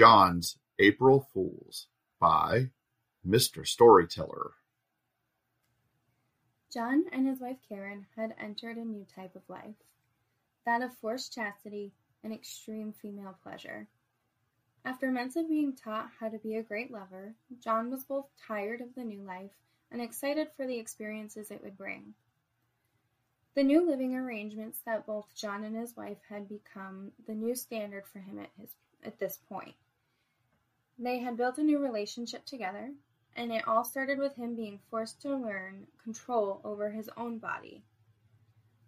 John's April Fools by Mr. Storyteller. John and his wife Karen had entered a new type of life that of forced chastity and extreme female pleasure. After months of being taught how to be a great lover, John was both tired of the new life and excited for the experiences it would bring. The new living arrangements that both John and his wife had become the new standard for him at his at this point. They had built a new relationship together, and it all started with him being forced to learn control over his own body.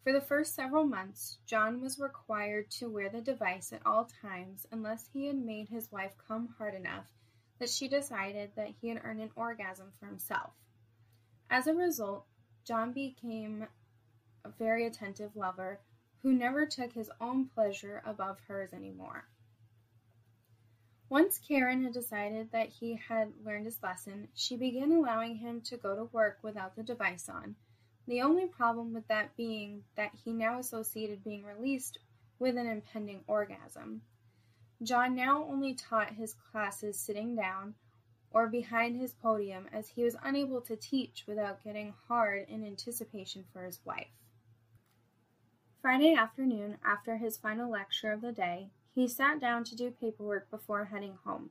For the first several months, John was required to wear the device at all times unless he had made his wife come hard enough that she decided that he had earned an orgasm for himself. As a result, John became a very attentive lover who never took his own pleasure above hers anymore. Once Karen had decided that he had learned his lesson, she began allowing him to go to work without the device on. The only problem with that being that he now associated being released with an impending orgasm. John now only taught his classes sitting down or behind his podium as he was unable to teach without getting hard in anticipation for his wife. Friday afternoon, after his final lecture of the day, he sat down to do paperwork before heading home.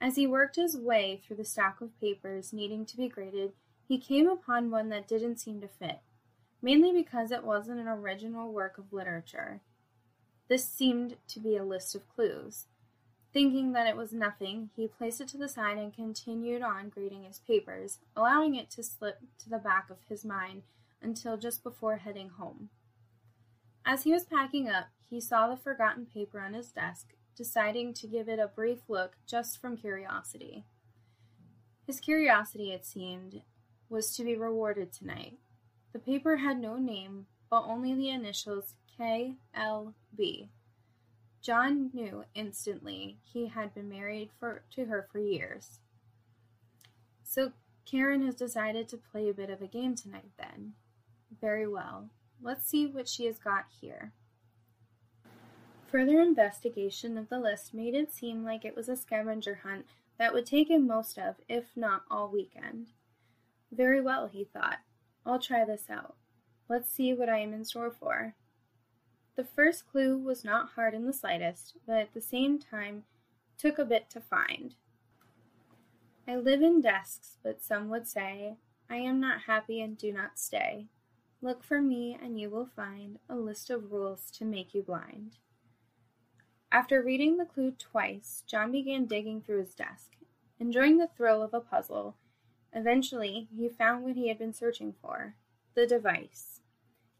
As he worked his way through the stack of papers needing to be graded, he came upon one that didn't seem to fit, mainly because it wasn't an original work of literature. This seemed to be a list of clues. Thinking that it was nothing, he placed it to the side and continued on grading his papers, allowing it to slip to the back of his mind until just before heading home. As he was packing up, he saw the forgotten paper on his desk, deciding to give it a brief look just from curiosity. His curiosity, it seemed, was to be rewarded tonight. The paper had no name, but only the initials K.L.B. John knew instantly he had been married for, to her for years. So Karen has decided to play a bit of a game tonight, then. Very well. Let's see what she has got here. Further investigation of the list made it seem like it was a scavenger hunt that would take him most of, if not all weekend. Very well, he thought. I'll try this out. Let's see what I am in store for. The first clue was not hard in the slightest, but at the same time took a bit to find. I live in desks, but some would say, I am not happy and do not stay. Look for me, and you will find a list of rules to make you blind. After reading the clue twice, John began digging through his desk, enjoying the thrill of a puzzle. Eventually, he found what he had been searching for the device.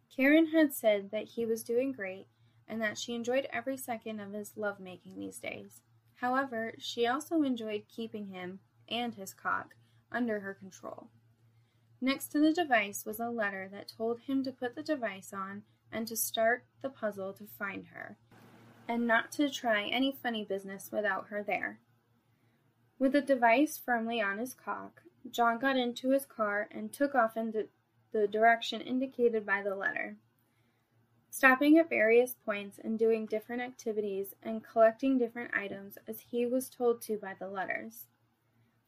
Karen had said that he was doing great and that she enjoyed every second of his lovemaking these days. However, she also enjoyed keeping him and his cock under her control. Next to the device was a letter that told him to put the device on and to start the puzzle to find her and not to try any funny business without her there. With the device firmly on his cock, John got into his car and took off in the, the direction indicated by the letter. Stopping at various points and doing different activities and collecting different items as he was told to by the letters.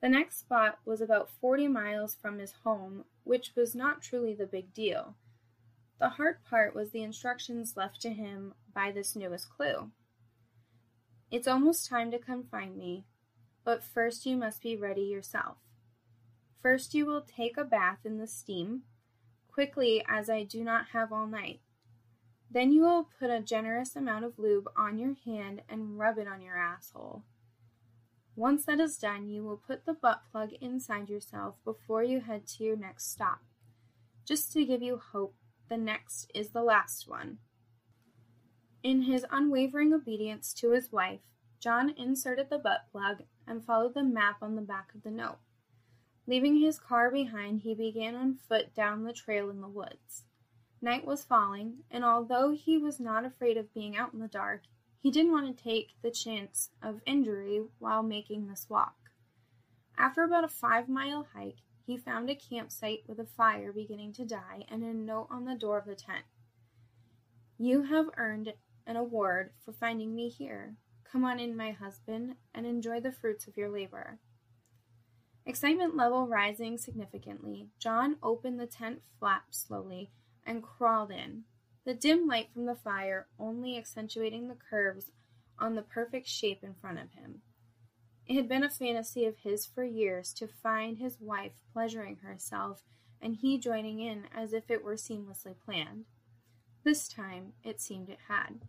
The next spot was about 40 miles from his home, which was not truly the big deal. The hard part was the instructions left to him by this newest clue. It's almost time to come find me, but first you must be ready yourself. First you will take a bath in the steam, quickly as I do not have all night. Then you will put a generous amount of lube on your hand and rub it on your asshole. Once that is done, you will put the butt plug inside yourself before you head to your next stop. Just to give you hope, the next is the last one. In his unwavering obedience to his wife, John inserted the butt plug and followed the map on the back of the note. Leaving his car behind, he began on foot down the trail in the woods. Night was falling, and although he was not afraid of being out in the dark, he didn't want to take the chance of injury while making this walk. After about a five mile hike, he found a campsite with a fire beginning to die and a note on the door of the tent. You have earned an award for finding me here. Come on in, my husband, and enjoy the fruits of your labor. Excitement level rising significantly, John opened the tent flap slowly and crawled in, the dim light from the fire only accentuating the curves on the perfect shape in front of him. It had been a fantasy of his for years to find his wife pleasuring herself and he joining in as if it were seamlessly planned. This time it seemed it had.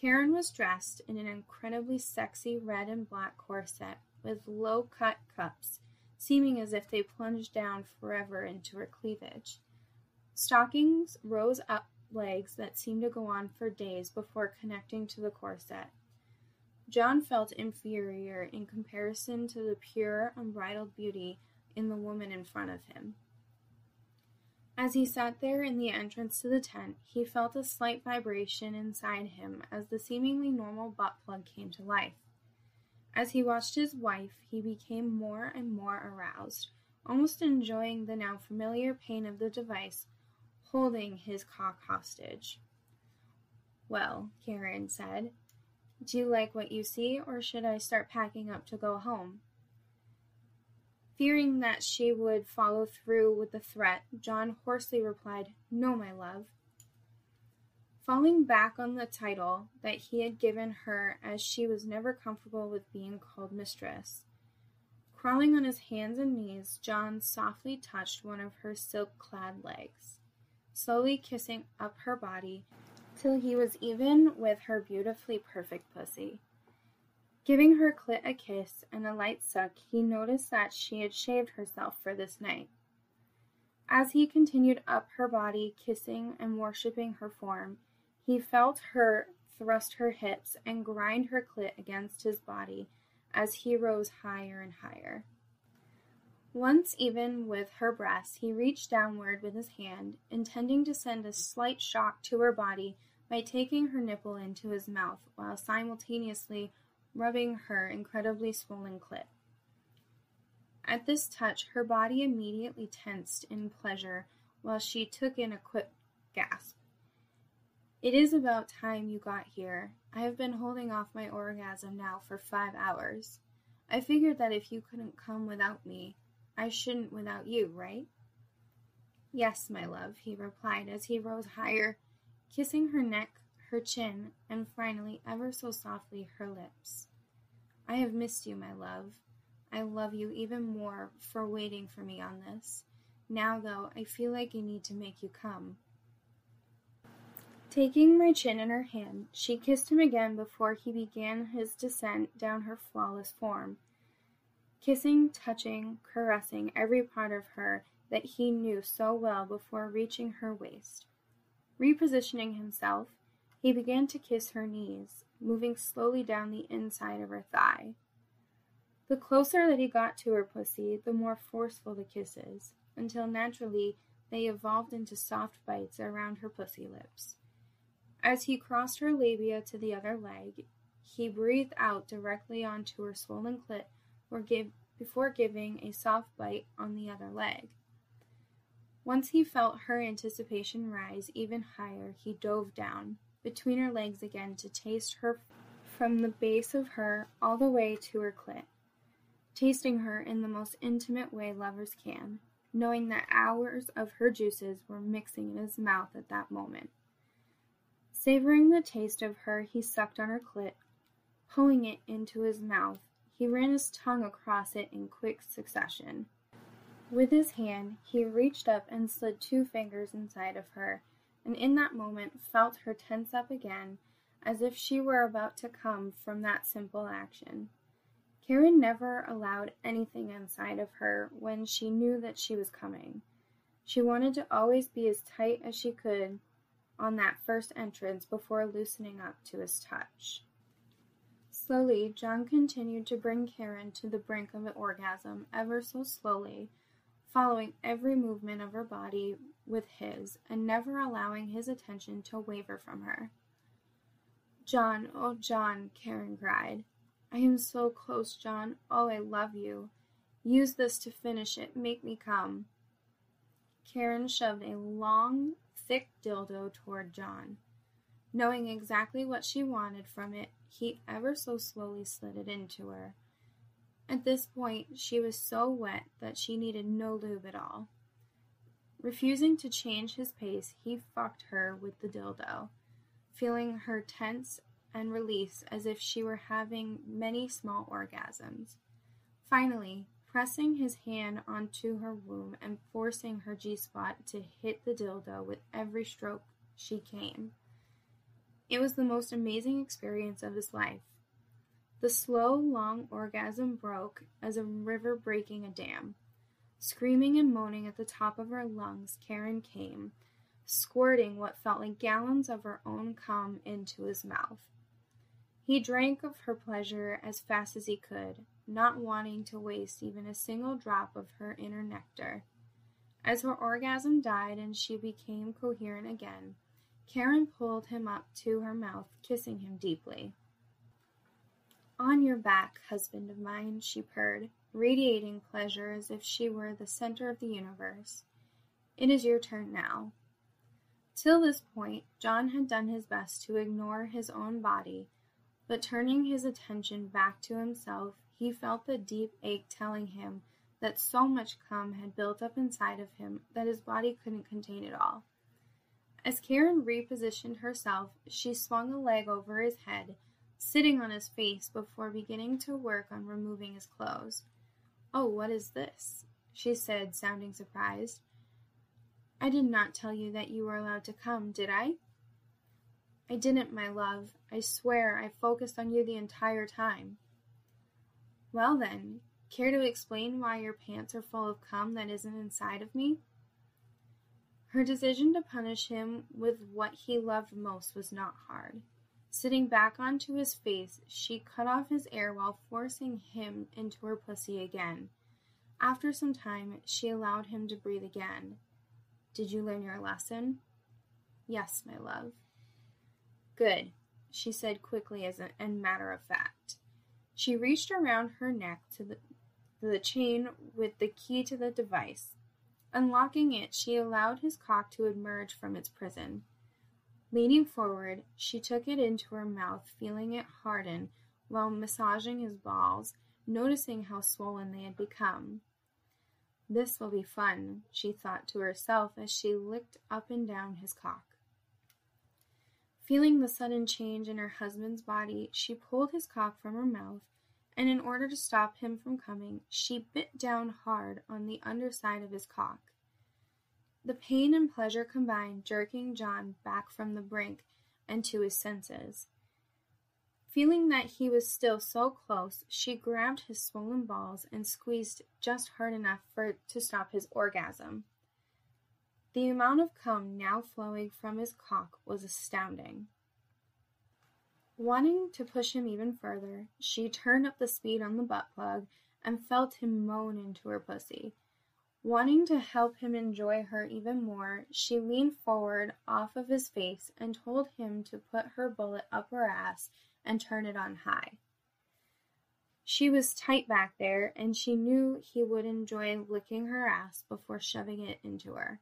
Karen was dressed in an incredibly sexy red and black corset with low cut cups, seeming as if they plunged down forever into her cleavage. Stockings rose up legs that seemed to go on for days before connecting to the corset. John felt inferior in comparison to the pure, unbridled beauty in the woman in front of him. As he sat there in the entrance to the tent, he felt a slight vibration inside him as the seemingly normal butt plug came to life. As he watched his wife, he became more and more aroused, almost enjoying the now familiar pain of the device holding his cock hostage. Well, Karen said, do you like what you see, or should I start packing up to go home? Fearing that she would follow through with the threat, John hoarsely replied, No, my love. Falling back on the title that he had given her as she was never comfortable with being called mistress. Crawling on his hands and knees, John softly touched one of her silk clad legs slowly kissing up her body till he was even with her beautifully perfect pussy. Giving her clit a kiss and a light suck, he noticed that she had shaved herself for this night. As he continued up her body, kissing and worshipping her form, he felt her thrust her hips and grind her clit against his body as he rose higher and higher. Once even with her breasts, he reached downward with his hand, intending to send a slight shock to her body by taking her nipple into his mouth while simultaneously rubbing her incredibly swollen clit. At this touch, her body immediately tensed in pleasure while she took in a quick gasp. It is about time you got here. I have been holding off my orgasm now for five hours. I figured that if you couldn't come without me, I shouldn't without you, right? Yes, my love, he replied as he rose higher, kissing her neck, her chin, and finally, ever so softly, her lips. I have missed you, my love. I love you even more for waiting for me on this. Now, though, I feel like I need to make you come. Taking my chin in her hand, she kissed him again before he began his descent down her flawless form kissing, touching, caressing every part of her that he knew so well before reaching her waist. Repositioning himself, he began to kiss her knees, moving slowly down the inside of her thigh. The closer that he got to her pussy, the more forceful the kisses, until naturally they evolved into soft bites around her pussy lips. As he crossed her labia to the other leg, he breathed out directly onto her swollen clit give, before giving a soft bite on the other leg. Once he felt her anticipation rise even higher, he dove down between her legs again to taste her from the base of her all the way to her clit, tasting her in the most intimate way lovers can, knowing that hours of her juices were mixing in his mouth at that moment. Savoring the taste of her, he sucked on her clit, pulling it into his mouth he ran his tongue across it in quick succession. With his hand, he reached up and slid two fingers inside of her, and in that moment felt her tense up again, as if she were about to come from that simple action. Karen never allowed anything inside of her when she knew that she was coming. She wanted to always be as tight as she could on that first entrance before loosening up to his touch. Slowly, John continued to bring Karen to the brink of an orgasm, ever so slowly, following every movement of her body with his, and never allowing his attention to waver from her. John, oh John, Karen cried. I am so close, John. Oh, I love you. Use this to finish it. Make me come. Karen shoved a long, thick dildo toward John. Knowing exactly what she wanted from it, he ever so slowly slid it into her. At this point, she was so wet that she needed no lube at all. Refusing to change his pace, he fucked her with the dildo, feeling her tense and release as if she were having many small orgasms. Finally, pressing his hand onto her womb and forcing her G spot to hit the dildo with every stroke she came. It was the most amazing experience of his life. The slow, long orgasm broke as a river breaking a dam. Screaming and moaning at the top of her lungs, Karen came, squirting what felt like gallons of her own cum into his mouth. He drank of her pleasure as fast as he could, not wanting to waste even a single drop of her inner nectar. As her orgasm died and she became coherent again, Karen pulled him up to her mouth, kissing him deeply. On your back, husband of mine, she purred, radiating pleasure as if she were the center of the universe. It is your turn now. Till this point, John had done his best to ignore his own body, but turning his attention back to himself, he felt the deep ache telling him that so much cum had built up inside of him that his body couldn't contain it all. As Karen repositioned herself, she swung a leg over his head, sitting on his face before beginning to work on removing his clothes. Oh, what is this? she said, sounding surprised. I did not tell you that you were allowed to come, did I? I didn't, my love. I swear I focused on you the entire time. Well, then, care to explain why your pants are full of cum that isn't inside of me? Her decision to punish him with what he loved most was not hard. Sitting back onto his face, she cut off his air while forcing him into her pussy again. After some time, she allowed him to breathe again. Did you learn your lesson? Yes, my love. Good, she said quickly as a, and matter of fact. She reached around her neck to the, the chain with the key to the device. Unlocking it, she allowed his cock to emerge from its prison. Leaning forward, she took it into her mouth, feeling it harden while massaging his balls, noticing how swollen they had become. This will be fun, she thought to herself as she licked up and down his cock. Feeling the sudden change in her husband's body, she pulled his cock from her mouth, and in order to stop him from coming, she bit down hard on the underside of his cock. The pain and pleasure combined, jerking John back from the brink and to his senses. Feeling that he was still so close, she grabbed his swollen balls and squeezed just hard enough for to stop his orgasm. The amount of cum now flowing from his cock was astounding. Wanting to push him even further, she turned up the speed on the butt plug and felt him moan into her pussy. Wanting to help him enjoy her even more, she leaned forward off of his face and told him to put her bullet up her ass and turn it on high. She was tight back there, and she knew he would enjoy licking her ass before shoving it into her.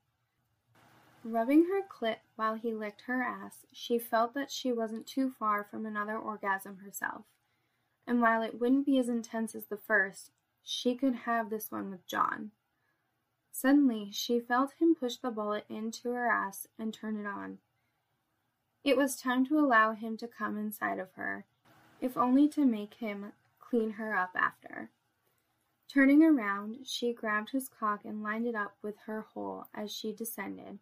Rubbing her clit while he licked her ass, she felt that she wasn't too far from another orgasm herself. And while it wouldn't be as intense as the first, she could have this one with John. Suddenly, she felt him push the bullet into her ass and turn it on. It was time to allow him to come inside of her, if only to make him clean her up after. Turning around, she grabbed his cock and lined it up with her hole as she descended,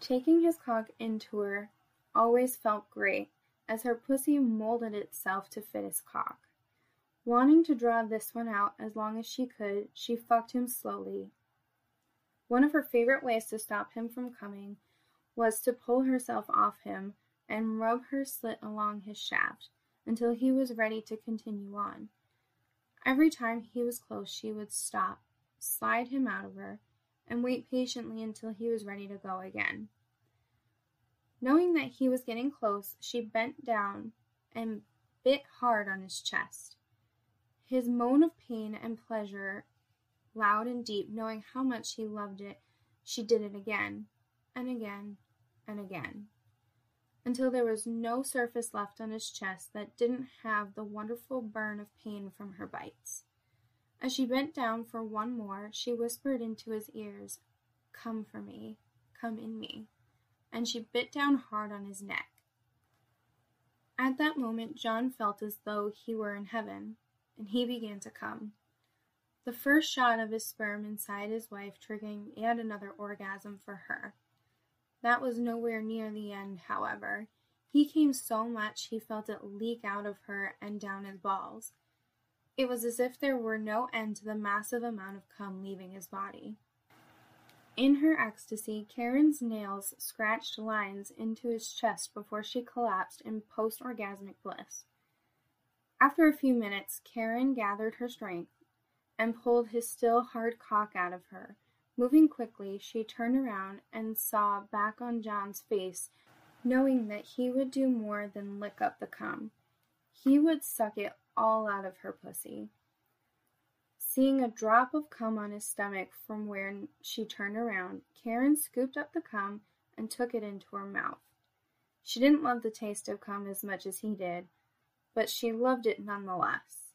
Taking his cock into her always felt great, as her pussy molded itself to fit his cock. Wanting to draw this one out as long as she could, she fucked him slowly. One of her favorite ways to stop him from coming was to pull herself off him and rub her slit along his shaft until he was ready to continue on. Every time he was close, she would stop, slide him out of her, and wait patiently until he was ready to go again. Knowing that he was getting close, she bent down and bit hard on his chest. His moan of pain and pleasure, loud and deep, knowing how much he loved it, she did it again, and again, and again. until there was no surface left on his chest that didn't have the wonderful burn of pain from her bites. As she bent down for one more, she whispered into his ears, Come for me, come in me, and she bit down hard on his neck. At that moment, John felt as though he were in heaven, and he began to come. The first shot of his sperm inside his wife triggering yet another orgasm for her. That was nowhere near the end, however. He came so much he felt it leak out of her and down his balls. It was as if there were no end to the massive amount of cum leaving his body. In her ecstasy, Karen's nails scratched lines into his chest before she collapsed in post orgasmic bliss. After a few minutes, Karen gathered her strength and pulled his still hard cock out of her. Moving quickly, she turned around and saw back on John's face, knowing that he would do more than lick up the cum. He would suck it all out of her pussy. Seeing a drop of cum on his stomach from where she turned around, Karen scooped up the cum and took it into her mouth. She didn't love the taste of cum as much as he did, but she loved it nonetheless.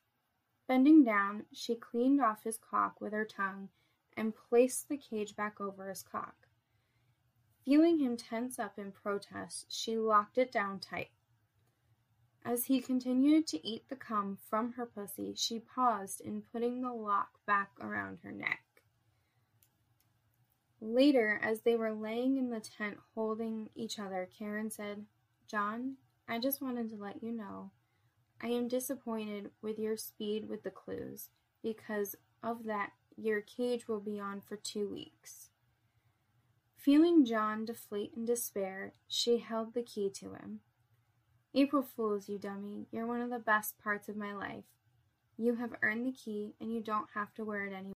Bending down, she cleaned off his cock with her tongue and placed the cage back over his cock. Feeling him tense up in protest, she locked it down tight. As he continued to eat the cum from her pussy, she paused in putting the lock back around her neck. Later, as they were laying in the tent holding each other, Karen said, John, I just wanted to let you know I am disappointed with your speed with the clues. Because of that, your cage will be on for two weeks. Feeling John deflate in despair, she held the key to him. April Fools, you dummy. You're one of the best parts of my life. You have earned the key, and you don't have to wear it anymore.